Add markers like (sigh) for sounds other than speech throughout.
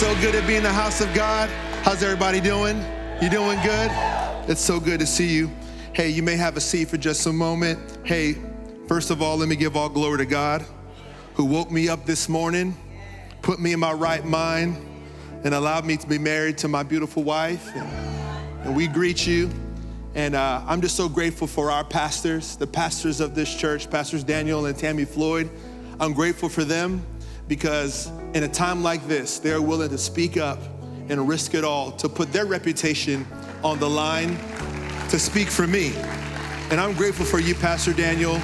so good to be in the house of God. How's everybody doing? You doing good? It's so good to see you. Hey, you may have a seat for just a moment. Hey, first of all, let me give all glory to God who woke me up this morning, put me in my right mind, and allowed me to be married to my beautiful wife. And, and we greet you. And uh, I'm just so grateful for our pastors, the pastors of this church, Pastors Daniel and Tammy Floyd. I'm grateful for them because in a time like this, they're willing to speak up and risk it all to put their reputation on the line to speak for me. And I'm grateful for you, Pastor Daniel.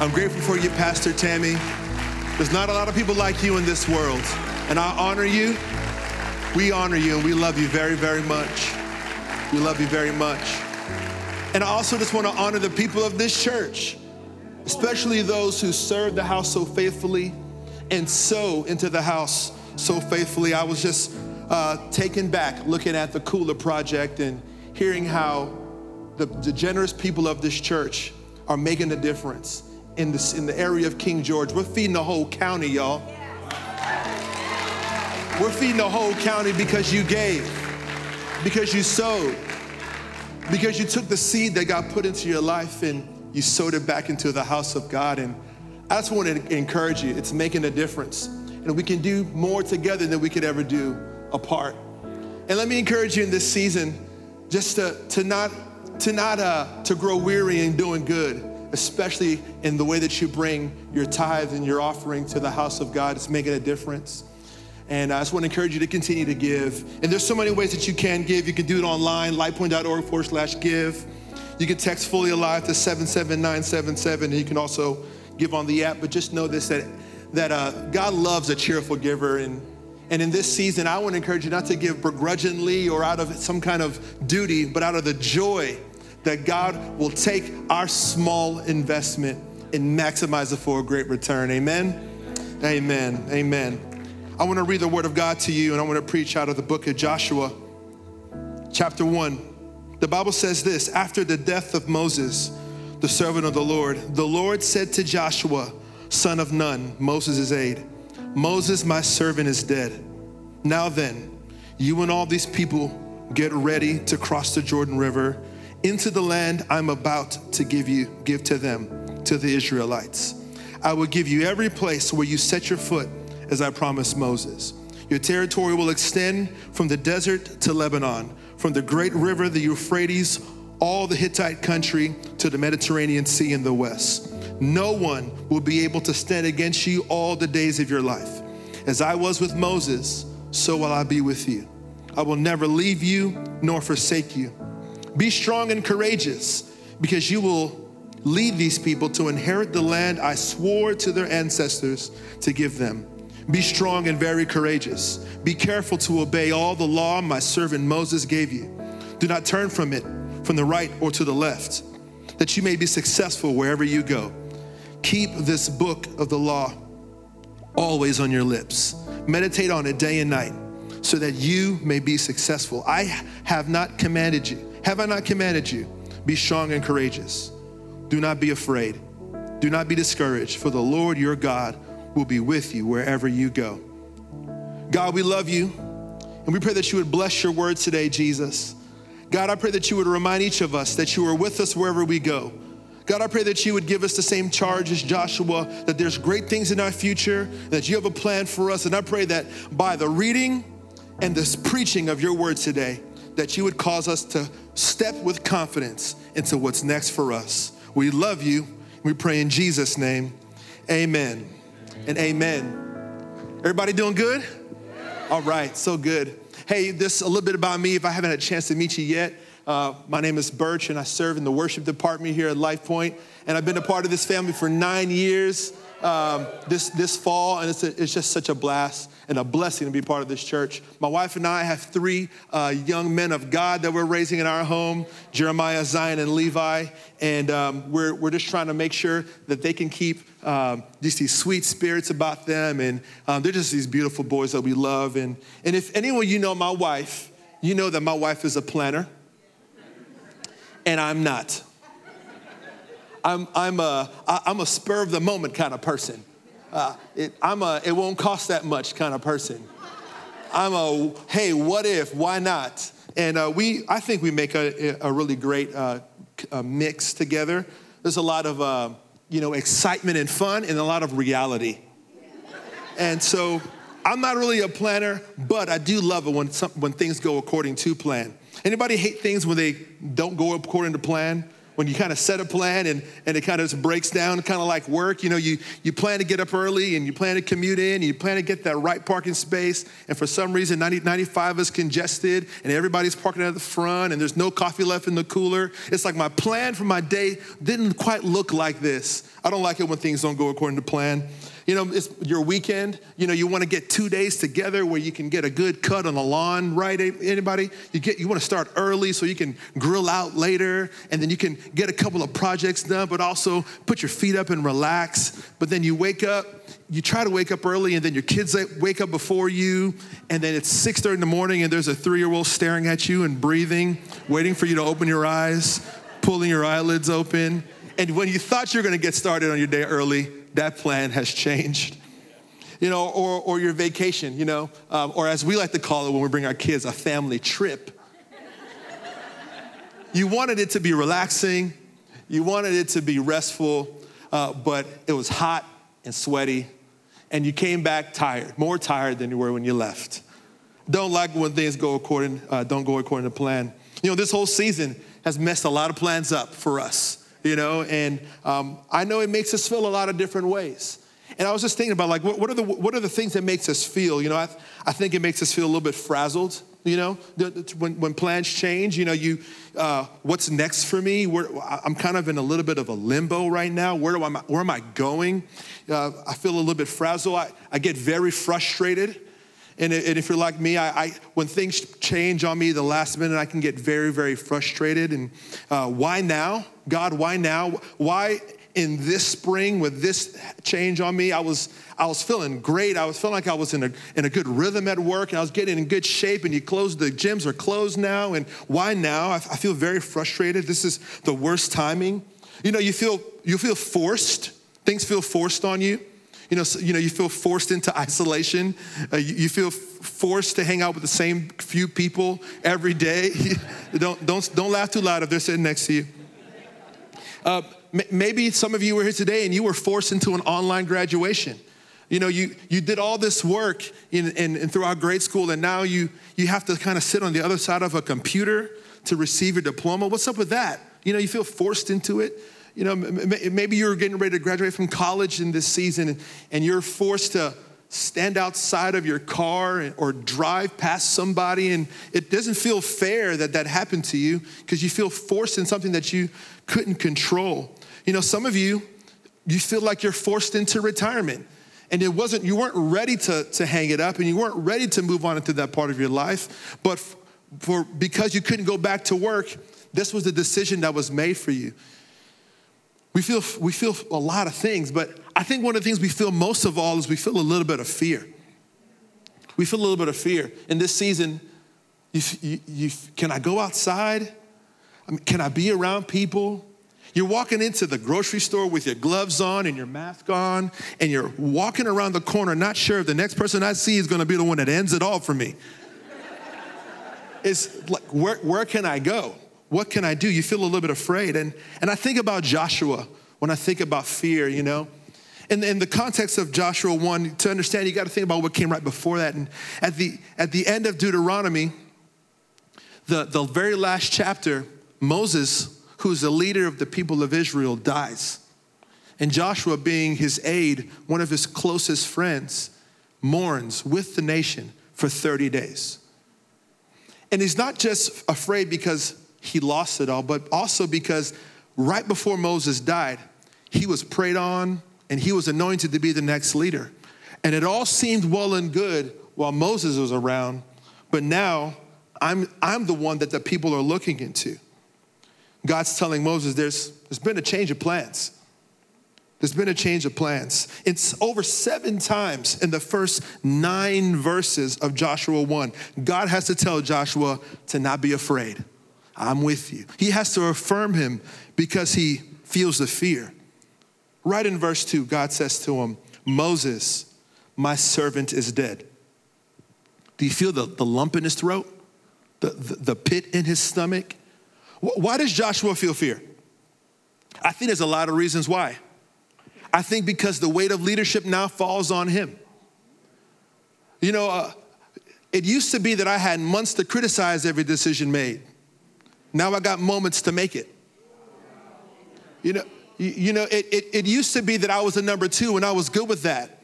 I'm grateful for you, Pastor Tammy. There's not a lot of people like you in this world. And I honor you. We honor you and we love you very, very much. We love you very much. And I also just want to honor the people of this church, especially those who serve the house so faithfully and sow into the house so faithfully. I was just uh, taken back looking at the Cooler Project and hearing how the, the generous people of this church are making a difference in, this, in the area of King George. We're feeding the whole county, y'all. We're feeding the whole county because you gave, because you sowed, because you took the seed that got put into your life and you sowed it back into the house of God. And I just want to encourage you, it's making a difference. And we can do more together than we could ever do apart. And let me encourage you in this season just to, to not, to, not uh, to grow weary in doing good, especially in the way that you bring your tithe and your offering to the house of God. It's making a difference. And I just want to encourage you to continue to give. And there's so many ways that you can give. You can do it online, lifepoint.org forward slash give. You can text fully alive to 77977. And you can also give on the app. But just know this that, that uh, God loves a cheerful giver. And, and in this season, I want to encourage you not to give begrudgingly or out of some kind of duty, but out of the joy that God will take our small investment and maximize it for a great return. Amen. Amen. Amen. I want to read the word of God to you, and I want to preach out of the book of Joshua, chapter 1. The Bible says this After the death of Moses, the servant of the Lord, the Lord said to Joshua, son of Nun, Moses' aide, Moses, my servant, is dead. Now then, you and all these people get ready to cross the Jordan River into the land I'm about to give you, give to them, to the Israelites. I will give you every place where you set your foot as I promised Moses. Your territory will extend from the desert to Lebanon, from the great river, the Euphrates, all the Hittite country to the Mediterranean Sea in the west. No one will be able to stand against you all the days of your life. As I was with Moses, so will I be with you. I will never leave you nor forsake you. Be strong and courageous, because you will lead these people to inherit the land I swore to their ancestors to give them. Be strong and very courageous. Be careful to obey all the law my servant Moses gave you. Do not turn from it, from the right or to the left, that you may be successful wherever you go. Keep this book of the law always on your lips. Meditate on it day and night, so that you may be successful. I have not commanded you. Have I not commanded you? Be strong and courageous. Do not be afraid. Do not be discouraged, for the Lord your God will be with you wherever you go. God, we love you, and we pray that you would bless your word today, Jesus. God, I pray that you would remind each of us that you are with us wherever we go. God, I pray that you would give us the same charge as Joshua, that there's great things in our future, that you have a plan for us. And I pray that by the reading and this preaching of your word today, that you would cause us to step with confidence into what's next for us. We love you. We pray in Jesus' name. Amen and amen. Everybody doing good? All right, so good. Hey, this a little bit about me if I haven't had a chance to meet you yet. Uh, my name is Birch, and I serve in the worship department here at Life Point. And I've been a part of this family for nine years um, this, this fall, and it's, a, it's just such a blast and a blessing to be part of this church. My wife and I have three uh, young men of God that we're raising in our home Jeremiah, Zion, and Levi. And um, we're, we're just trying to make sure that they can keep um, just these sweet spirits about them. And um, they're just these beautiful boys that we love. And, and if anyone you know my wife, you know that my wife is a planner, and I'm not. I'm, I'm, a, I'm a spur of the moment kind of person. Uh, it, I'm a, it won't cost that much kind of person. I'm a, hey, what if? Why not? And uh, we, I think we make a, a really great uh, a mix together. There's a lot of, uh, you know, excitement and fun and a lot of reality. And so I'm not really a planner, but I do love it when, some, when things go according to plan. Anybody hate things when they don't go according to plan? When you kind of set a plan and, and it kind of breaks down, kind of like work. You know, you, you plan to get up early and you plan to commute in, and you plan to get that right parking space, and for some reason 90, 95 is congested and everybody's parking at the front and there's no coffee left in the cooler. It's like my plan for my day didn't quite look like this. I don't like it when things don't go according to plan. You know, it's your weekend. You know, you want to get two days together where you can get a good cut on the lawn, right? Anybody? You get you want to start early so you can grill out later, and then you can get a couple of projects done, but also put your feet up and relax. But then you wake up, you try to wake up early, and then your kids wake up before you, and then it's 6:30 in the morning, and there's a three-year-old staring at you and breathing, waiting for you to open your eyes, pulling your eyelids open. And when you thought you were going to get started on your day early, that plan has changed. You know, or, or your vacation, you know, um, or as we like to call it when we bring our kids, a family trip. you wanted it to be relaxing, you wanted it to be restful, uh, but it was hot and sweaty, and you came back tired, more tired than you were when you left. Don't like when things go according, uh, don't go according to plan. You know, this whole season has messed a lot of plans up for us you know, and um, I know it makes us feel a lot of different ways. And I was just thinking about like, what, what, are the what are the things that makes us feel? You know, I, I think it makes us feel a little bit frazzled. You know, when, when plans change, you know, you uh, what's next for me? Where, I'm kind of in a little bit of a limbo right now. Where do I where am I going? Uh, I feel a little bit frazzled. I, I get very frustrated. And, if you're like me, I, I, when things change on me the last minute, I can get very, very frustrated. And uh, why now? God, why now? Why in this spring with this change on me? I was, I was feeling great. I was feeling like I was in a, in a good rhythm at work and I was getting in good shape. And you closed, the gyms are closed now. And why now? I, I feel very frustrated. This is the worst timing. You know, you feel, you feel forced. Things feel forced on you. You know, so, you know, you feel forced into isolation. Uh, you, you, feel f- forced to hang out with the same few people every day. (laughs) don't, don't, don't laugh too loud if they're sitting next to you. Uh, m- maybe some of you were here today and you were forced into an online graduation. You know, you, you did all this work in, in, in throughout grade school, and now you, you have to kind of sit on the other side of a computer to receive your diploma. What's up with that? You know, you feel forced into it you know, maybe you're getting ready to graduate from college in this season and you're forced to stand outside of your car or drive past somebody and it doesn't feel fair that that happened to you because you feel forced in something that you couldn't control. You know, some of you, you feel like you're forced into retirement and it wasn't you weren't ready to, to hang it up and you weren't ready to move on into that part of your life but for because you couldn't go back to work this was the decision that was made for you we feel, we feel a lot of things, but I think one of the things we feel most of all is we feel a little bit of fear. We feel a little bit of fear. In this season, you, you, you, can I go outside? I mean, can I be around people? You're walking into the grocery store with your gloves on and your mask on, and you're walking around the corner, not sure if the next person I see is gonna be the one that ends it all for me. it's like, where, where can I go? What can I do? You feel a little bit afraid. And, and I think about Joshua when I think about fear, you know. In, in the context of Joshua 1, to understand, you got to think about what came right before that. And at the, at the end of Deuteronomy, the, the very last chapter, Moses, who's the leader of the people of Israel, dies. And Joshua, being his aide, one of his closest friends, mourns with the nation for 30 days. And he's not just afraid because he lost it all, but also because right before Moses died, he was prayed on and he was anointed to be the next leader. And it all seemed well and good while Moses was around, but now I'm, I'm the one that the people are looking into. God's telling Moses there's, there's been a change of plans. There's been a change of plans. It's over seven times in the first nine verses of Joshua 1. God has to tell Joshua to not be afraid. I'm with you. He has to affirm him because he feels the fear. Right in verse 2, God says to him, Moses, my servant is dead. Do you feel the, the lump in his throat? The, the, the pit in his stomach? Why does Joshua feel fear? I think there's a lot of reasons why. I think because the weight of leadership now falls on him. You know, uh, it used to be that I had months to criticize every decision made. Now I got moments to make it. You know, you, you know it, it, it used to be that I was a number two and I was good with that.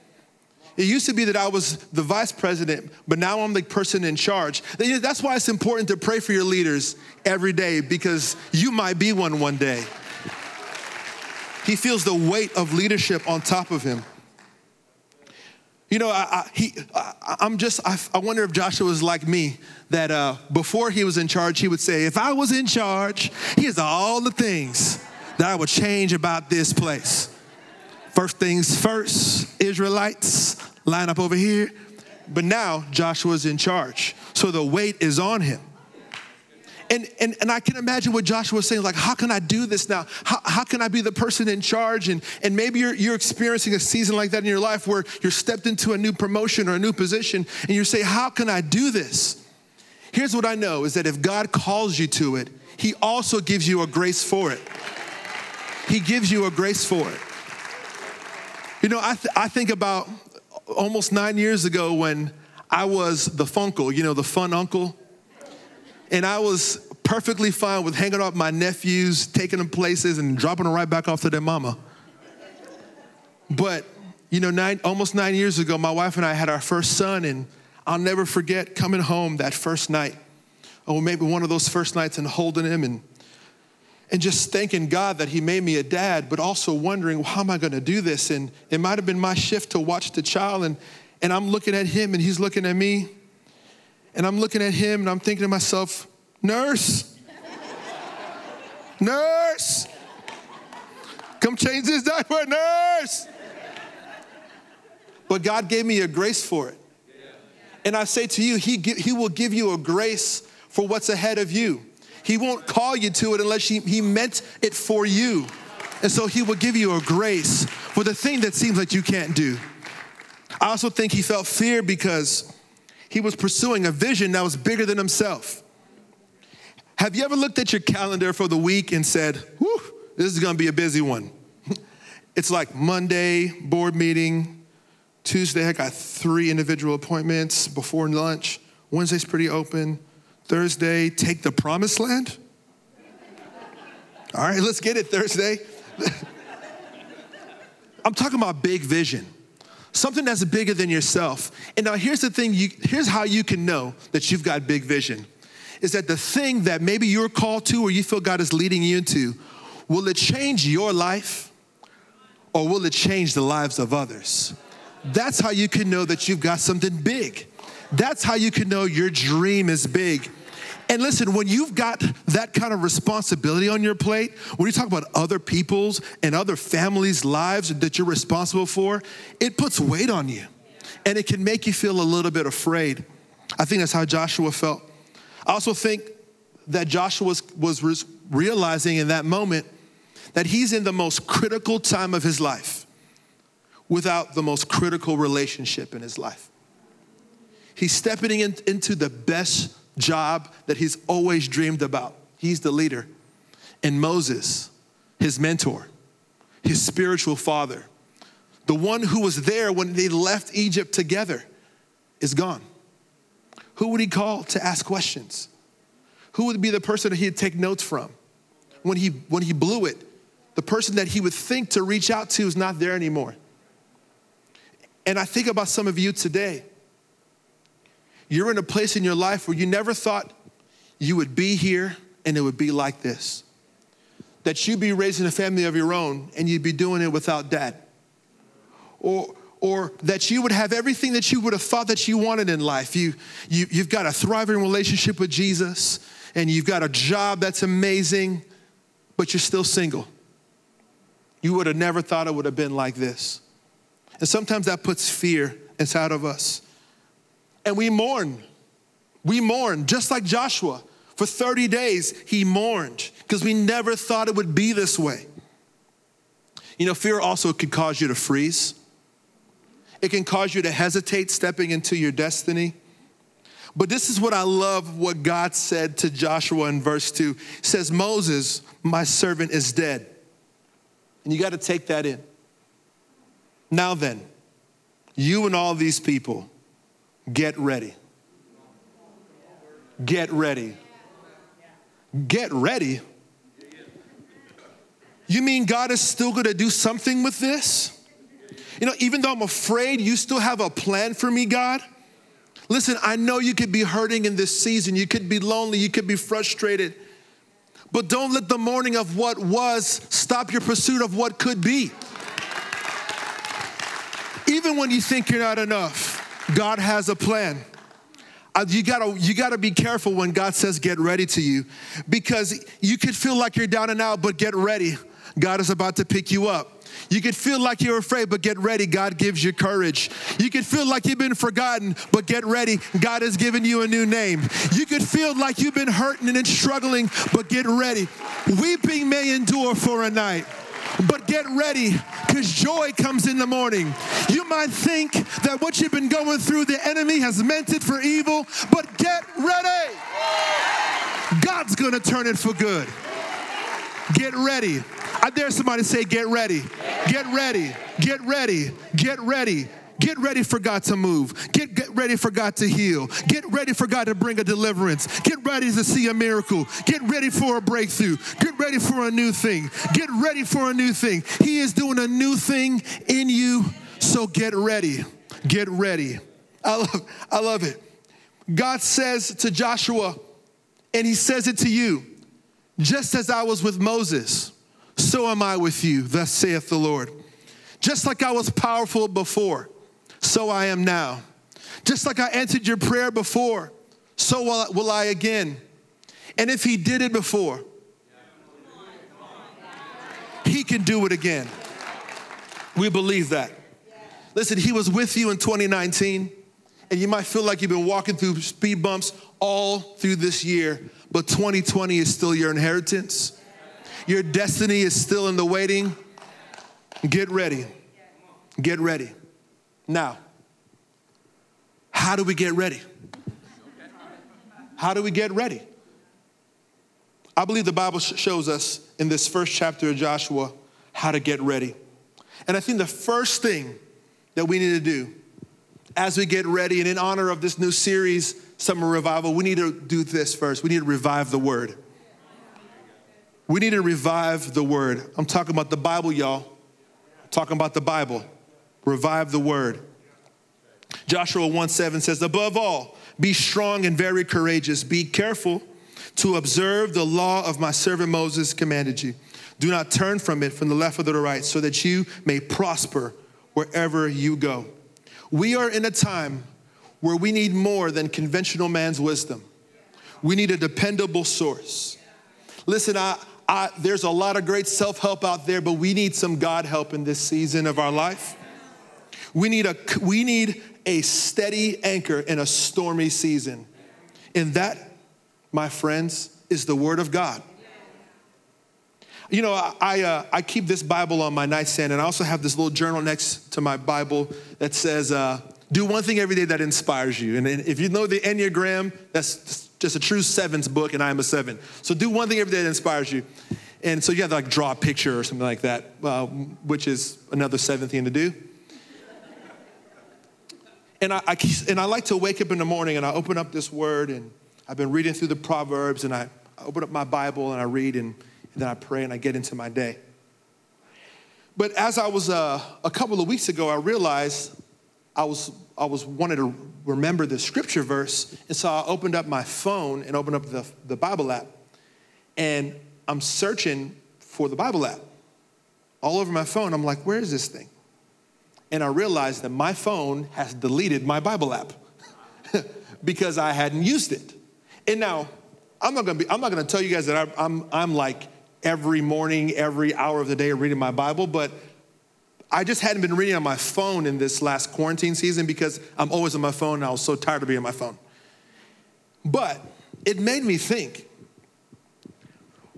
It used to be that I was the vice president, but now I'm the person in charge. That's why it's important to pray for your leaders every day because you might be one one day. He feels the weight of leadership on top of him. You know, I, I he, I, am just, I, I, wonder if Joshua was like me, that uh, before he was in charge, he would say, If I was in charge, here's all the things that I would change about this place. First things first, Israelites, line up over here. But now Joshua's in charge. So the weight is on him. And, and, and I can imagine what Joshua was saying, like, how can I do this now? How, how can I be the person in charge? And, and maybe you're, you're experiencing a season like that in your life where you're stepped into a new promotion or a new position and you say, how can I do this? Here's what I know is that if God calls you to it, He also gives you a grace for it. He gives you a grace for it. You know, I, th- I think about almost nine years ago when I was the funkle, you know, the fun uncle. And I was perfectly fine with hanging out my nephews, taking them places, and dropping them right back off to their mama. But, you know, nine, almost nine years ago, my wife and I had our first son, and I'll never forget coming home that first night, or maybe one of those first nights, and holding him and and just thanking God that He made me a dad, but also wondering, well, how am I going to do this? And it might have been my shift to watch the child, and, and I'm looking at him, and he's looking at me, and I'm looking at him, and I'm thinking to myself, nurse, nurse, come change this diaper, nurse. But God gave me a grace for it. And I say to you, He, he will give you a grace for what's ahead of you. He won't call you to it unless he, he meant it for you. And so he will give you a grace for the thing that seems like you can't do. I also think he felt fear because he was pursuing a vision that was bigger than himself. Have you ever looked at your calendar for the week and said, Whew, this is gonna be a busy one? (laughs) It's like Monday, board meeting. Tuesday, I got three individual appointments before lunch. Wednesday's pretty open. Thursday, take the promised land? All right, let's get it, Thursday. (laughs) I'm talking about big vision, something that's bigger than yourself. And now here's the thing you, here's how you can know that you've got big vision is that the thing that maybe you're called to or you feel God is leading you into, will it change your life or will it change the lives of others? That's how you can know that you've got something big. That's how you can know your dream is big. And listen, when you've got that kind of responsibility on your plate, when you talk about other people's and other families' lives that you're responsible for, it puts weight on you. And it can make you feel a little bit afraid. I think that's how Joshua felt. I also think that Joshua was, was realizing in that moment that he's in the most critical time of his life without the most critical relationship in his life. He's stepping in, into the best job that he's always dreamed about. He's the leader. And Moses, his mentor, his spiritual father, the one who was there when they left Egypt together, is gone. Who would he call to ask questions? Who would be the person that he'd take notes from? When he, when he blew it, the person that he would think to reach out to is not there anymore. And I think about some of you today you're in a place in your life where you never thought you would be here and it would be like this. That you'd be raising a family of your own and you'd be doing it without dad. Or, or that you would have everything that you would have thought that you wanted in life. You, you, you've got a thriving relationship with Jesus and you've got a job that's amazing, but you're still single. You would have never thought it would have been like this. And sometimes that puts fear inside of us. And we mourn. We mourn, just like Joshua. For 30 days, he mourned because we never thought it would be this way. You know, fear also could cause you to freeze, it can cause you to hesitate stepping into your destiny. But this is what I love what God said to Joshua in verse 2. He says, Moses, my servant, is dead. And you got to take that in. Now then, you and all these people, get ready. Get ready. Get ready. You mean God is still gonna do something with this? You know, even though I'm afraid, you still have a plan for me, God? Listen, I know you could be hurting in this season. You could be lonely. You could be frustrated. But don't let the mourning of what was stop your pursuit of what could be. Even when you think you're not enough, God has a plan. Uh, you gotta, you gotta be careful when God says get ready to you because you could feel like you're down and out, but get ready. God is about to pick you up. You could feel like you're afraid, but get ready. God gives you courage. You could feel like you've been forgotten, but get ready. God has given you a new name. You could feel like you've been hurting and struggling, but get ready. Weeping may endure for a night. But get ready because joy comes in the morning. You might think that what you've been going through, the enemy has meant it for evil, but get ready. God's gonna turn it for good. Get ready. I dare somebody say, Get ready. Get ready. Get ready. Get ready. Get ready for God to move. Get, get ready for God to heal. Get ready for God to bring a deliverance. Get ready to see a miracle. Get ready for a breakthrough. Get ready for a new thing. Get ready for a new thing. He is doing a new thing in you, so get ready. Get ready. I love, I love it. God says to Joshua, and he says it to you, just as I was with Moses so am I with you, thus saith the Lord. Just like I was powerful before, so I am now. Just like I answered your prayer before, so will I again. And if he did it before, he can do it again. We believe that. Listen, he was with you in 2019, and you might feel like you've been walking through speed bumps all through this year, but 2020 is still your inheritance. Your destiny is still in the waiting. Get ready. Get ready. Now, how do we get ready? How do we get ready? I believe the Bible shows us in this first chapter of Joshua how to get ready. And I think the first thing that we need to do as we get ready and in honor of this new series, Summer Revival, we need to do this first. We need to revive the word. We need to revive the word. I'm talking about the Bible, y'all. I'm talking about the Bible. Revive the word. Joshua 1 7 says, Above all, be strong and very courageous. Be careful to observe the law of my servant Moses commanded you. Do not turn from it from the left or the right, so that you may prosper wherever you go. We are in a time where we need more than conventional man's wisdom. We need a dependable source. Listen, I, I, there's a lot of great self help out there, but we need some God help in this season of our life. We need a, we need a steady anchor in a stormy season. And that, my friends, is the Word of God. You know, I, uh, I keep this Bible on my nightstand, and I also have this little journal next to my Bible that says, uh, Do one thing every day that inspires you. And if you know the Enneagram, that's just a true sevens book, and I am a seven. So do one thing every day that inspires you. And so you have to like draw a picture or something like that, uh, which is another seven thing to do. And I, I, and I like to wake up in the morning and I open up this word and I've been reading through the Proverbs and I open up my Bible and I read and, and then I pray and I get into my day. But as I was uh, a couple of weeks ago, I realized I was I was wanted to remember the scripture verse, and so I opened up my phone and opened up the, the Bible app, and I'm searching for the Bible app. All over my phone, I'm like, where is this thing? And I realized that my phone has deleted my Bible app (laughs) because I hadn't used it. And now, I'm not gonna be, I'm not gonna tell you guys that I, I'm, I'm like every morning, every hour of the day reading my Bible, but I just hadn't been reading on my phone in this last quarantine season because I'm always on my phone and I was so tired of being on my phone. But it made me think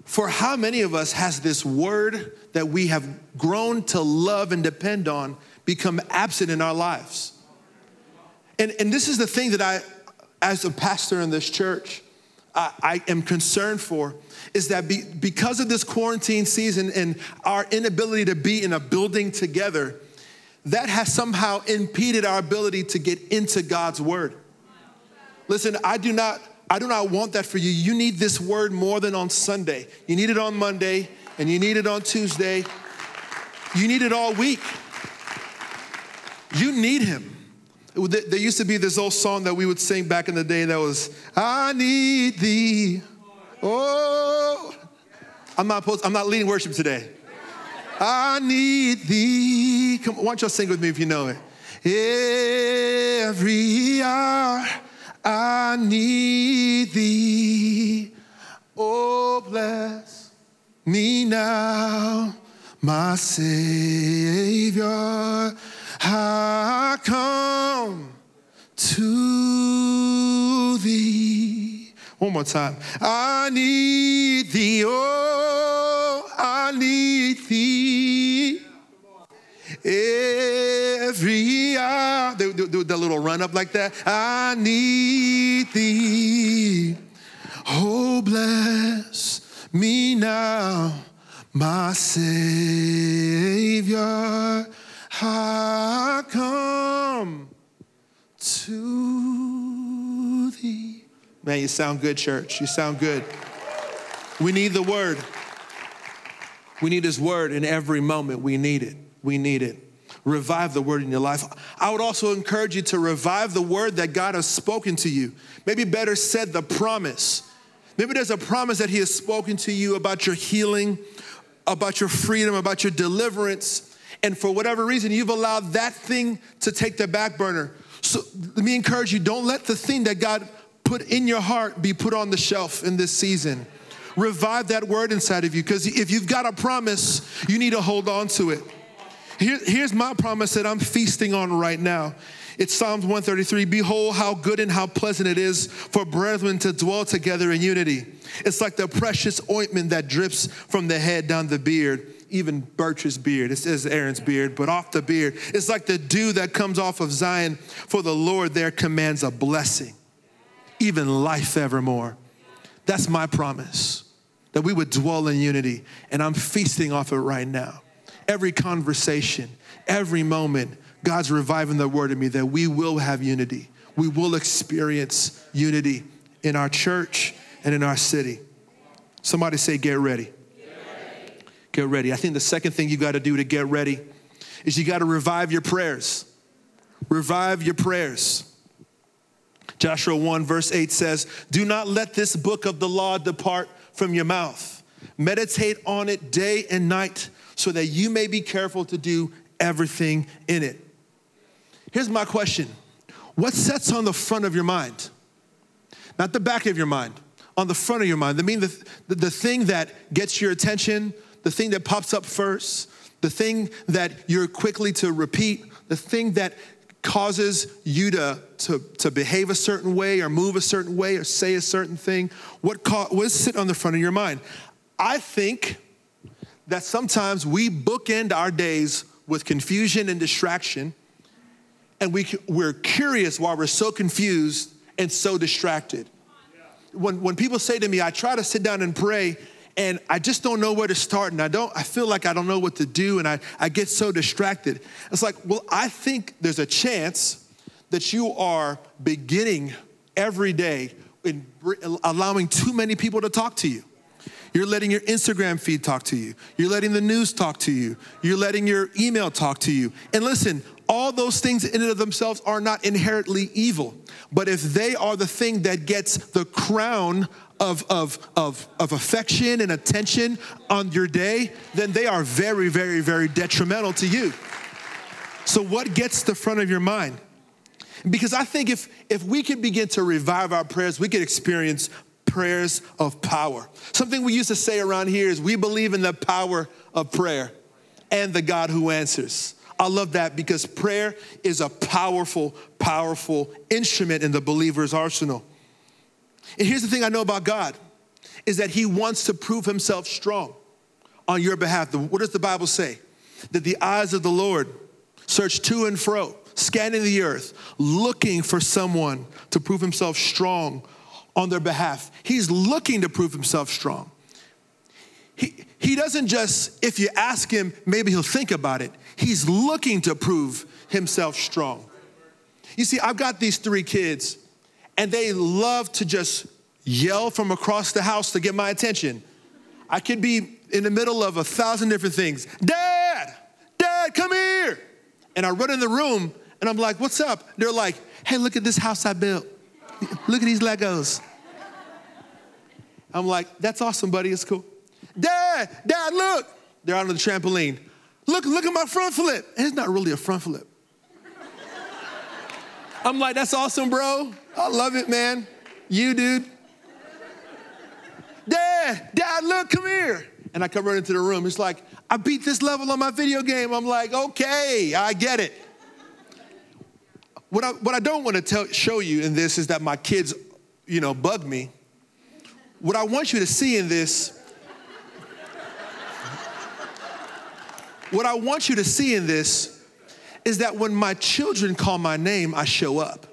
for how many of us has this word that we have grown to love and depend on become absent in our lives? And, and this is the thing that I, as a pastor in this church, I, I am concerned for is that be, because of this quarantine season and our inability to be in a building together, that has somehow impeded our ability to get into God's word. Listen, I do not I do not want that for you. You need this word more than on Sunday. You need it on Monday and you need it on Tuesday. You need it all week. You need him. There used to be this old song that we would sing back in the day that was, I need thee. Oh, I'm not, post, I'm not leading worship today. I need thee. Come, why don't y'all sing with me if you know it? Every hour I need thee. Oh, bless me now, my Savior. I come to thee. One more time. I need thee, oh, I need thee. Every hour, do, do, do the little run up like that. I need thee. Oh, bless me now, my Savior. I come to thee. Man, you sound good, church. You sound good. We need the word. We need his word in every moment. We need it. We need it. Revive the word in your life. I would also encourage you to revive the word that God has spoken to you. Maybe better said, the promise. Maybe there's a promise that he has spoken to you about your healing, about your freedom, about your deliverance and for whatever reason, you've allowed that thing to take the back burner. So let me encourage you don't let the thing that God put in your heart be put on the shelf in this season. Revive that word inside of you because if you've got a promise, you need to hold on to it. Here, here's my promise that I'm feasting on right now. It's Psalms 133 Behold, how good and how pleasant it is for brethren to dwell together in unity. It's like the precious ointment that drips from the head down the beard even Birch's beard. It says Aaron's beard, but off the beard. It's like the dew that comes off of Zion, for the Lord there commands a blessing, even life evermore. That's my promise that we would dwell in unity, and I'm feasting off it right now. Every conversation, every moment, God's reviving the word in me that we will have unity. We will experience unity in our church and in our city. Somebody say, Get ready. Get ready. I think the second thing you got to do to get ready is you got to revive your prayers. Revive your prayers. Joshua 1, verse 8 says, Do not let this book of the law depart from your mouth. Meditate on it day and night so that you may be careful to do everything in it. Here's my question What sets on the front of your mind? Not the back of your mind, on the front of your mind. I mean, the, the, the thing that gets your attention, the thing that pops up first, the thing that you're quickly to repeat, the thing that causes you to, to, to behave a certain way or move a certain way or say a certain thing, what, ca- what is sitting on the front of your mind? I think that sometimes we bookend our days with confusion and distraction, and we, we're curious why we're so confused and so distracted. When, when people say to me, I try to sit down and pray, and I just don't know where to start and I don't I feel like I don't know what to do and I, I get so distracted. It's like, well, I think there's a chance that you are beginning every day in allowing too many people to talk to you. You're letting your Instagram feed talk to you. You're letting the news talk to you. You're letting your email talk to you. And listen, all those things in and of themselves are not inherently evil. But if they are the thing that gets the crown of, of, of, of affection and attention on your day, then they are very, very, very detrimental to you. So, what gets the front of your mind? Because I think if, if we could begin to revive our prayers, we could experience prayers of power. Something we used to say around here is we believe in the power of prayer and the God who answers. I love that because prayer is a powerful, powerful instrument in the believer's arsenal. And here's the thing I know about God is that he wants to prove himself strong on your behalf. What does the Bible say? That the eyes of the Lord search to and fro scanning the earth, looking for someone to prove himself strong on their behalf. He's looking to prove himself strong. He, he doesn't just, if you ask him, maybe he'll think about it. He's looking to prove himself strong. You see, I've got these three kids, and they love to just yell from across the house to get my attention. I could be in the middle of a thousand different things. Dad, Dad, come here. And I run in the room and I'm like, What's up? They're like, Hey, look at this house I built. Look at these Legos. I'm like, That's awesome, buddy. It's cool. Dad, Dad, look. They're out on the trampoline. Look, look at my front flip. And it's not really a front flip. I'm like, That's awesome, bro. I love it, man. You, dude. Dad, Dad, look, come here. And I come running into the room. It's like, I beat this level on my video game. I'm like, okay, I get it. What I, what I don't want to tell, show you in this is that my kids, you know, bug me. What I want you to see in this, what I want you to see in this is that when my children call my name, I show up.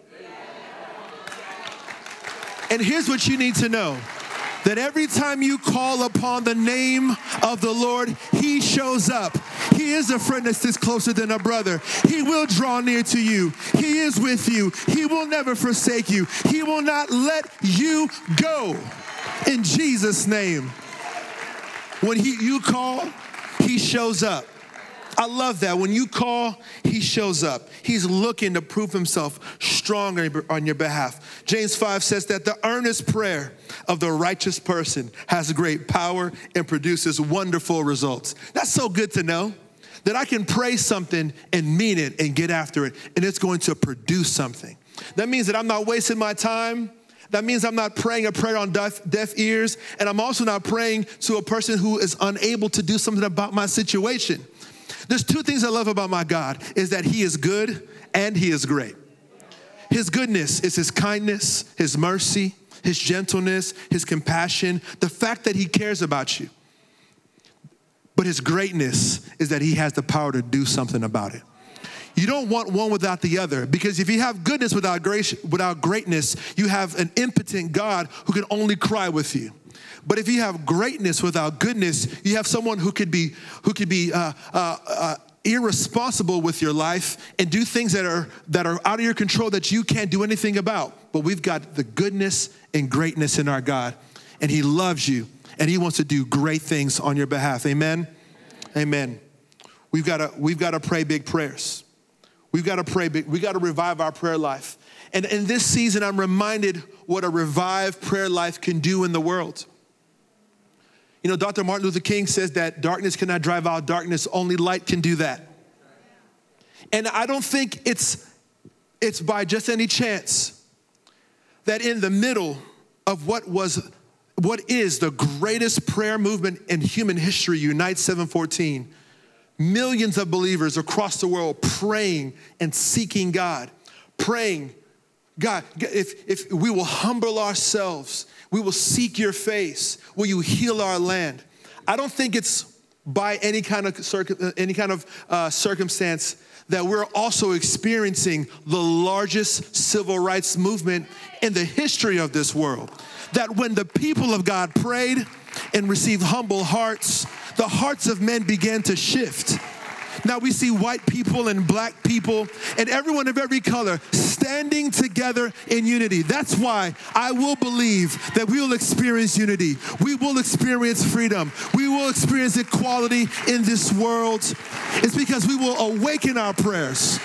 And here's what you need to know that every time you call upon the name of the Lord, He shows up. He is a friend that sits closer than a brother. He will draw near to you. He is with you. He will never forsake you. He will not let you go. In Jesus' name. When he, you call, He shows up. I love that. When you call, he shows up. He's looking to prove himself strong on your behalf. James 5 says that the earnest prayer of the righteous person has great power and produces wonderful results. That's so good to know that I can pray something and mean it and get after it, and it's going to produce something. That means that I'm not wasting my time. That means I'm not praying a prayer on deaf, deaf, ears, and I'm also not praying to a person who is unable to do something about my situation. There's two things I love about my God is that he is good and he is great. His goodness is his kindness, his mercy, his gentleness, his compassion, the fact that he cares about you. But his greatness is that he has the power to do something about it. You don't want one without the other because if you have goodness without grace, without greatness, you have an impotent God who can only cry with you. But if you have greatness without goodness, you have someone who could be who could be uh, uh, uh, irresponsible with your life and do things that are that are out of your control that you can't do anything about. But we've got the goodness and greatness in our God, and He loves you, and He wants to do great things on your behalf. Amen. Amen. We've got to we've got to pray big prayers. We've got to pray big. We got to revive our prayer life. And in this season, I'm reminded what a revived prayer life can do in the world. You know, Dr. Martin Luther King says that darkness cannot drive out darkness, only light can do that. And I don't think it's, it's by just any chance that in the middle of what was what is the greatest prayer movement in human history, Unite 714, millions of believers across the world praying and seeking God, praying, God, if, if we will humble ourselves we will seek your face. Will you heal our land? I don't think it's by any kind of, any kind of uh, circumstance that we're also experiencing the largest civil rights movement in the history of this world. That when the people of God prayed and received humble hearts, the hearts of men began to shift. Now we see white people and black people and everyone of every color standing together in unity. That's why I will believe that we will experience unity. We will experience freedom. We will experience equality in this world. It's because we will awaken our prayers.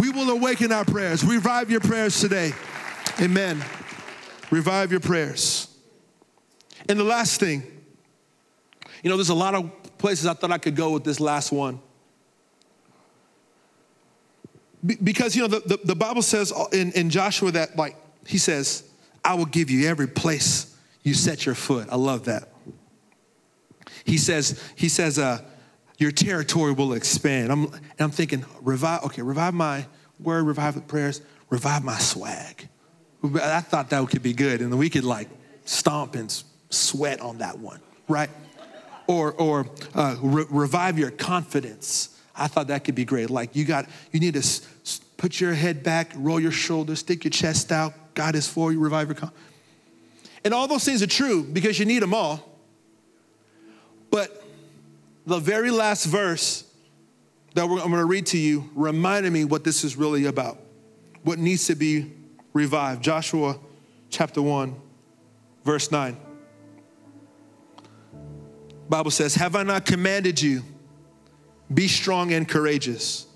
We will awaken our prayers. Revive your prayers today. Amen. Revive your prayers. And the last thing, you know, there's a lot of places I thought I could go with this last one. Because, you know, the, the, the, Bible says in, in Joshua that, like, he says, I will give you every place you set your foot. I love that. He says, he says, uh, your territory will expand. I'm, and I'm thinking, revive, okay, revive my word, revive the prayers, revive my swag. I thought that could be good. And we could like stomp and sweat on that one, right? Or, or uh, re- revive your confidence. I thought that could be great. Like you got, you need to put your head back, roll your shoulders, stick your chest out. God is for you, revive your. Con-. And all those things are true because you need them all. But the very last verse that I'm going to read to you reminded me what this is really about, what needs to be revived. Joshua chapter 1, verse 9. Bible says, Have I not commanded you? Be strong and courageous.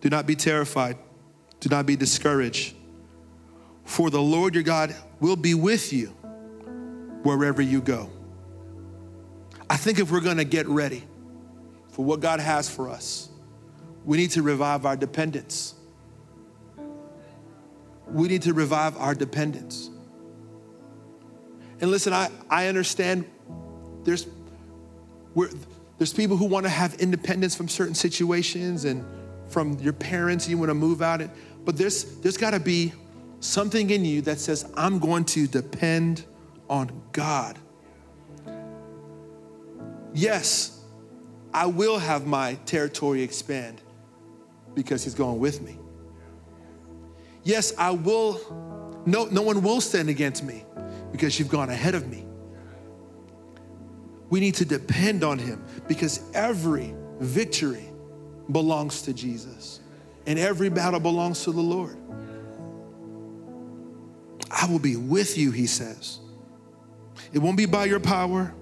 Do not be terrified. Do not be discouraged. For the Lord your God will be with you wherever you go. I think if we're going to get ready for what God has for us, we need to revive our dependence. We need to revive our dependence. And listen, I, I understand there's, there's people who want to have independence from certain situations and from your parents, you want to move out. But there's, there's got to be something in you that says, I'm going to depend on God. Yes, I will have my territory expand because He's going with me. Yes, I will, no, no one will stand against me because you've gone ahead of me. We need to depend on Him because every victory belongs to Jesus and every battle belongs to the Lord. I will be with you, He says. It won't be by your power.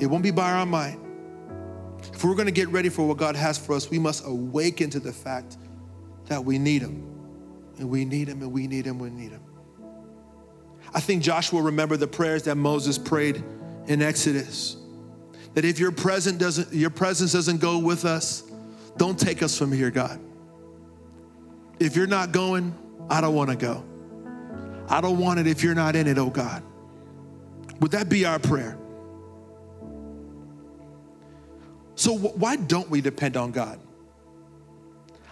It won't be by our might. If we're going to get ready for what God has for us, we must awaken to the fact that we need Him. And we need Him, and we need Him, we need Him. I think Joshua remembered the prayers that Moses prayed in Exodus. That if your presence doesn't, your presence doesn't go with us, don't take us from here, God. If you're not going, I don't want to go. I don't want it if you're not in it, oh God. Would that be our prayer? So, why don't we depend on God?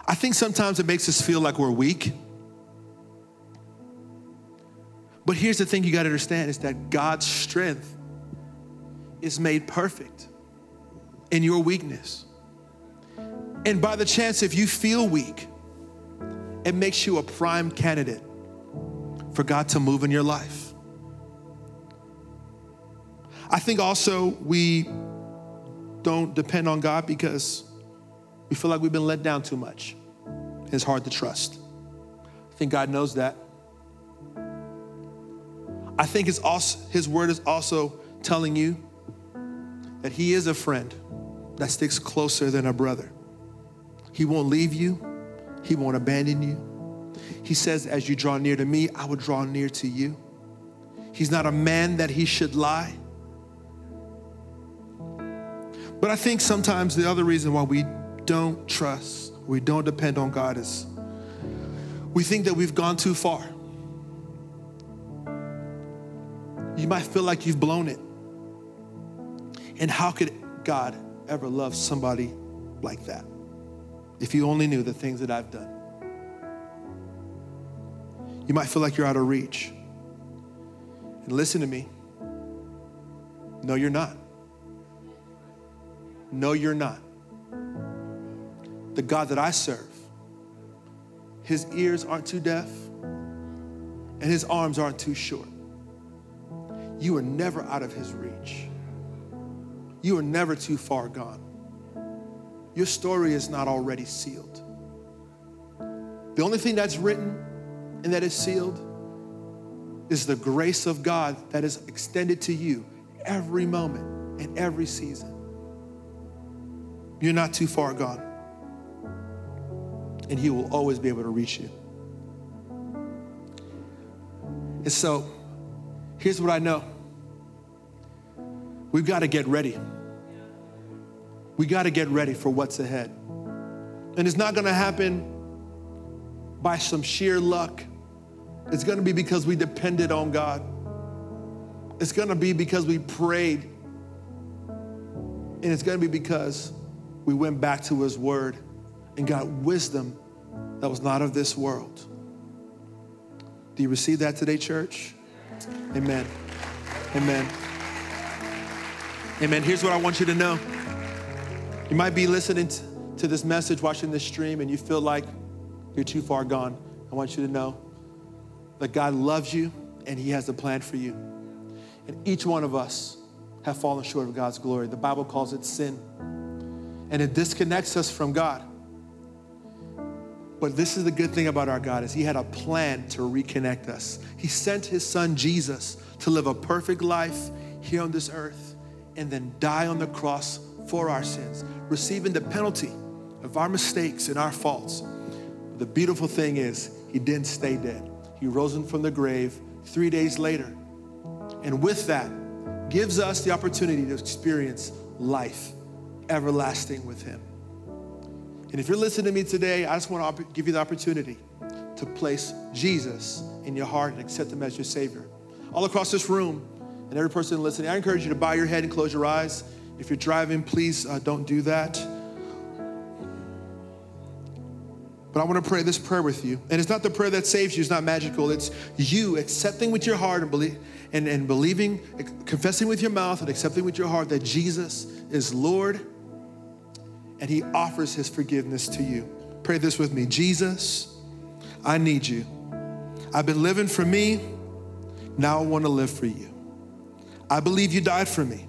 I think sometimes it makes us feel like we're weak. But here's the thing you got to understand is that God's strength is made perfect in your weakness. And by the chance, if you feel weak, it makes you a prime candidate for God to move in your life. I think also we don't depend on God because we feel like we've been let down too much. It's hard to trust. I think God knows that. I think his, also, his word is also telling you that he is a friend that sticks closer than a brother. He won't leave you, he won't abandon you. He says, As you draw near to me, I will draw near to you. He's not a man that he should lie. But I think sometimes the other reason why we don't trust, we don't depend on God is we think that we've gone too far. You might feel like you've blown it. And how could God ever love somebody like that? If you only knew the things that I've done. You might feel like you're out of reach. And listen to me. No, you're not. No, you're not. The God that I serve, his ears aren't too deaf and his arms aren't too short. You are never out of his reach. You are never too far gone. Your story is not already sealed. The only thing that's written and that is sealed is the grace of God that is extended to you every moment and every season. You're not too far gone. And He will always be able to reach you. And so, here's what I know we've got to get ready. We got to get ready for what's ahead. And it's not going to happen by some sheer luck. It's going to be because we depended on God. It's going to be because we prayed. And it's going to be because we went back to his word and got wisdom that was not of this world. Do you receive that today, church? Amen. Amen. Amen. Here's what I want you to know You might be listening to this message, watching this stream, and you feel like you're too far gone. I want you to know that God loves you and He has a plan for you. And each one of us have fallen short of God's glory. The Bible calls it sin. And it disconnects us from God. But this is the good thing about our God is he had a plan to reconnect us. He sent his son Jesus to live a perfect life here on this earth and then die on the cross for our sins, receiving the penalty of our mistakes and our faults. The beautiful thing is he didn't stay dead. He rose from the grave 3 days later. And with that, gives us the opportunity to experience life everlasting with Him. And if you're listening to me today, I just want to give you the opportunity to place Jesus in your heart and accept Him as your Savior. All across this room, and every person listening, I encourage you to bow your head and close your eyes. If you're driving, please uh, don't do that. But I want to pray this prayer with you. And it's not the prayer that saves you, it's not magical. It's you accepting with your heart and, and, and believing, confessing with your mouth and accepting with your heart that Jesus is Lord and He offers His forgiveness to you. Pray this with me Jesus, I need you. I've been living for me, now I want to live for you. I believe you died for me.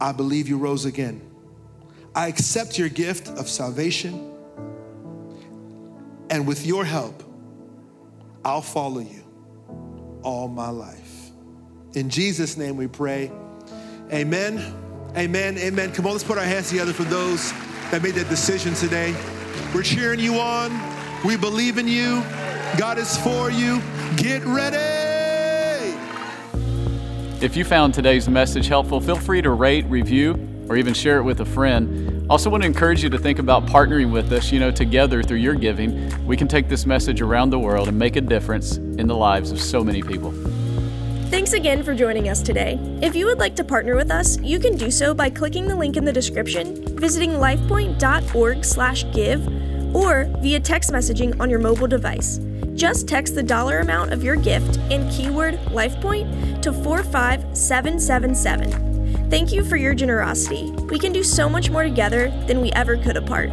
I believe you rose again. I accept your gift of salvation and with your help, I'll follow you all my life. In Jesus' name we pray. Amen. Amen. Amen. Come on, let's put our hands together for those that made that decision today. We're cheering you on. We believe in you. God is for you. Get ready. If you found today's message helpful, feel free to rate, review, or even share it with a friend. I also, want to encourage you to think about partnering with us. You know, together through your giving, we can take this message around the world and make a difference in the lives of so many people. Thanks again for joining us today. If you would like to partner with us, you can do so by clicking the link in the description, visiting lifepoint.org/give, or via text messaging on your mobile device. Just text the dollar amount of your gift and keyword LifePoint to 45777. Thank you for your generosity. We can do so much more together than we ever could apart.